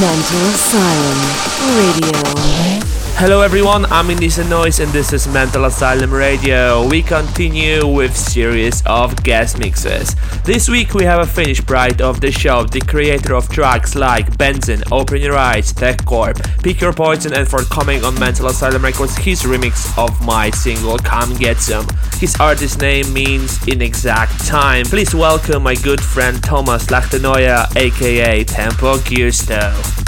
Mental Asylum Radio. Hello everyone, I'm Indecent Noise and this is Mental Asylum Radio. We continue with series of guest mixes. This week we have a Finnish pride of the show, the creator of tracks like Benzin, Open Your Eyes, Tech Corp, Pick Your Poison and for coming on Mental Asylum Records his remix of my single Come Get Some. His artist name means inexact time. Please welcome my good friend Thomas Lachtenoya aka Tempo Giusto.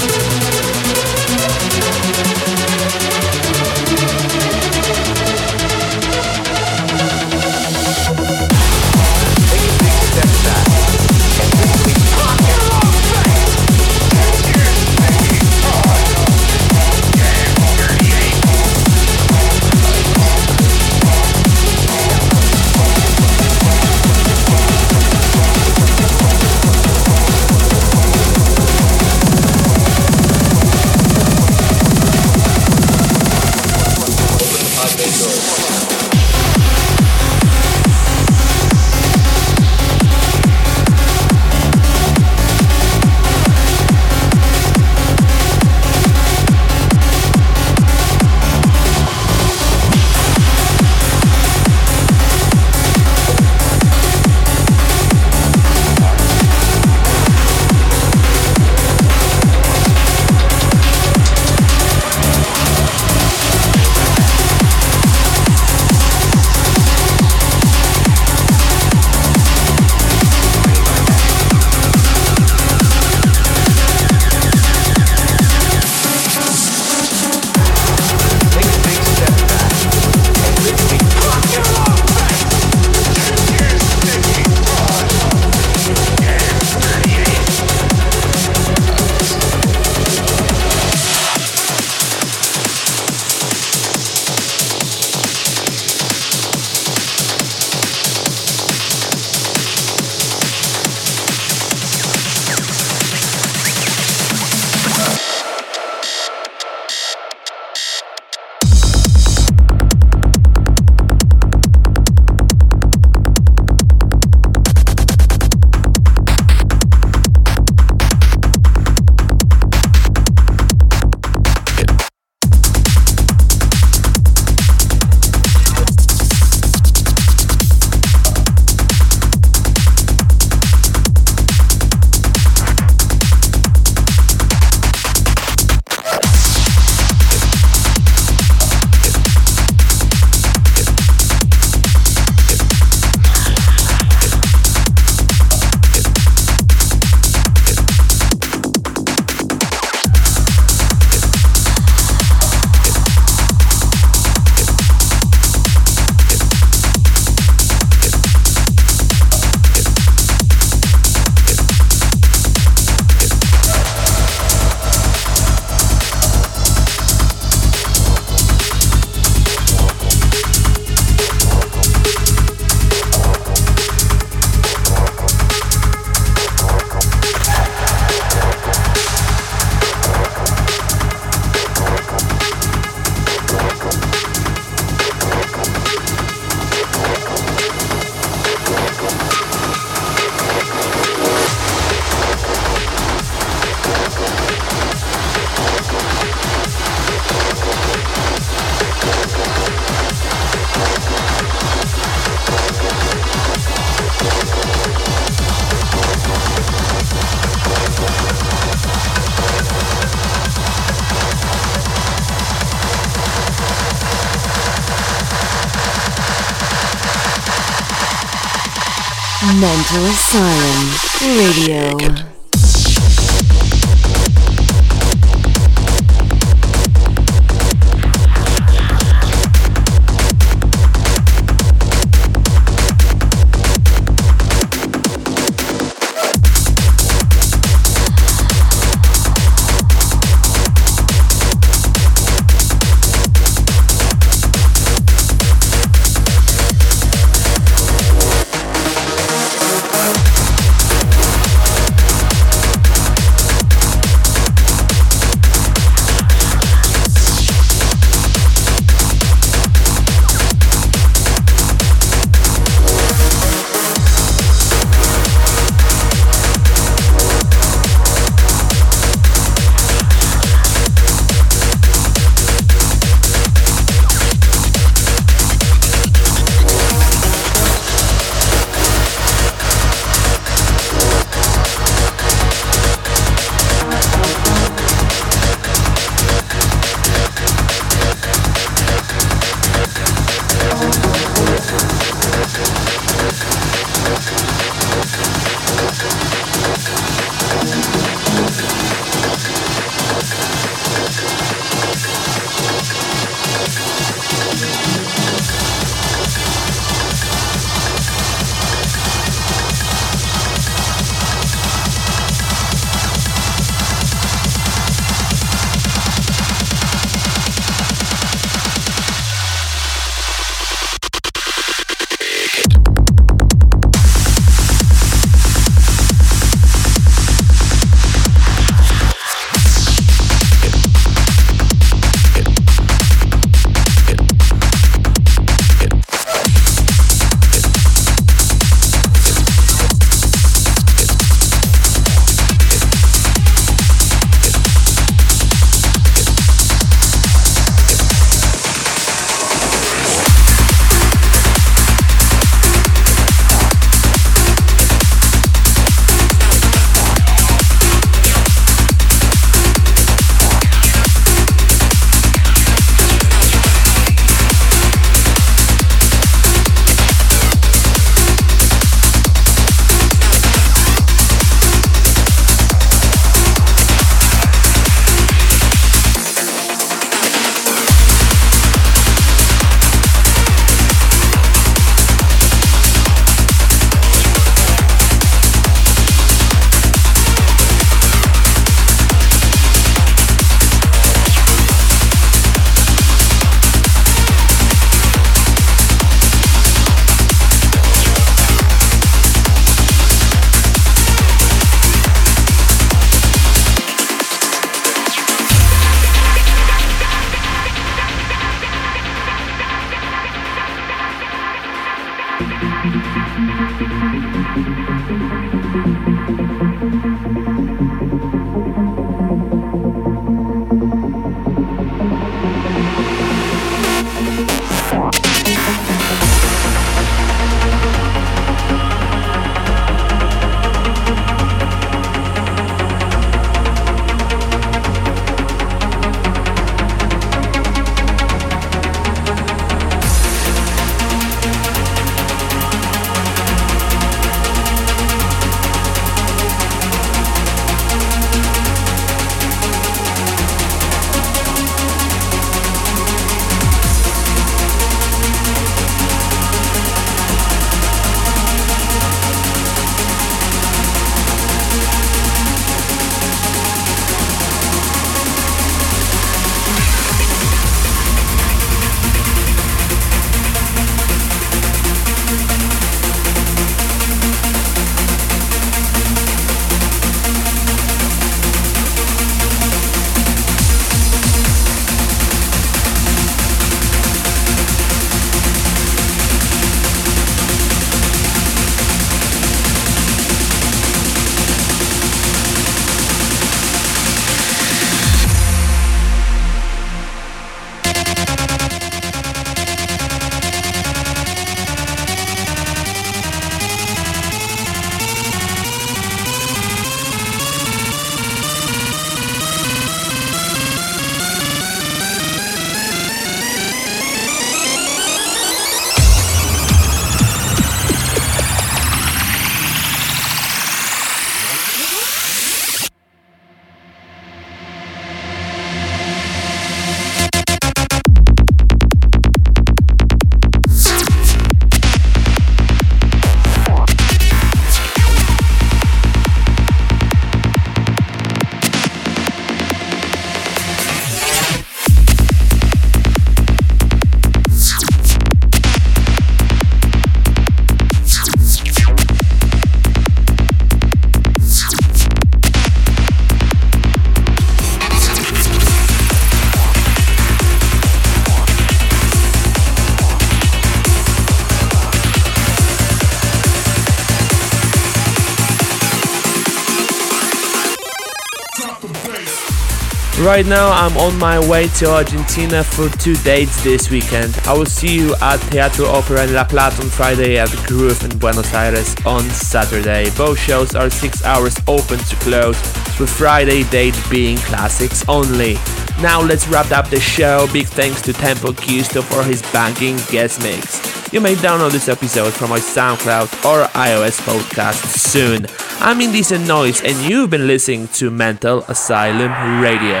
Right now, I'm on my way to Argentina for two dates this weekend. I will see you at Teatro Opera in La Plata on Friday at Groove in Buenos Aires on Saturday. Both shows are six hours open to close, with Friday date being classics only. Now let's wrap up the show. Big thanks to Tempo Giusto for his banking guest mix. You may download this episode from my SoundCloud or iOS podcast soon. I'm Indecent Noise and you've been listening to Mental Asylum Radio.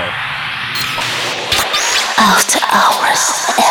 After Hours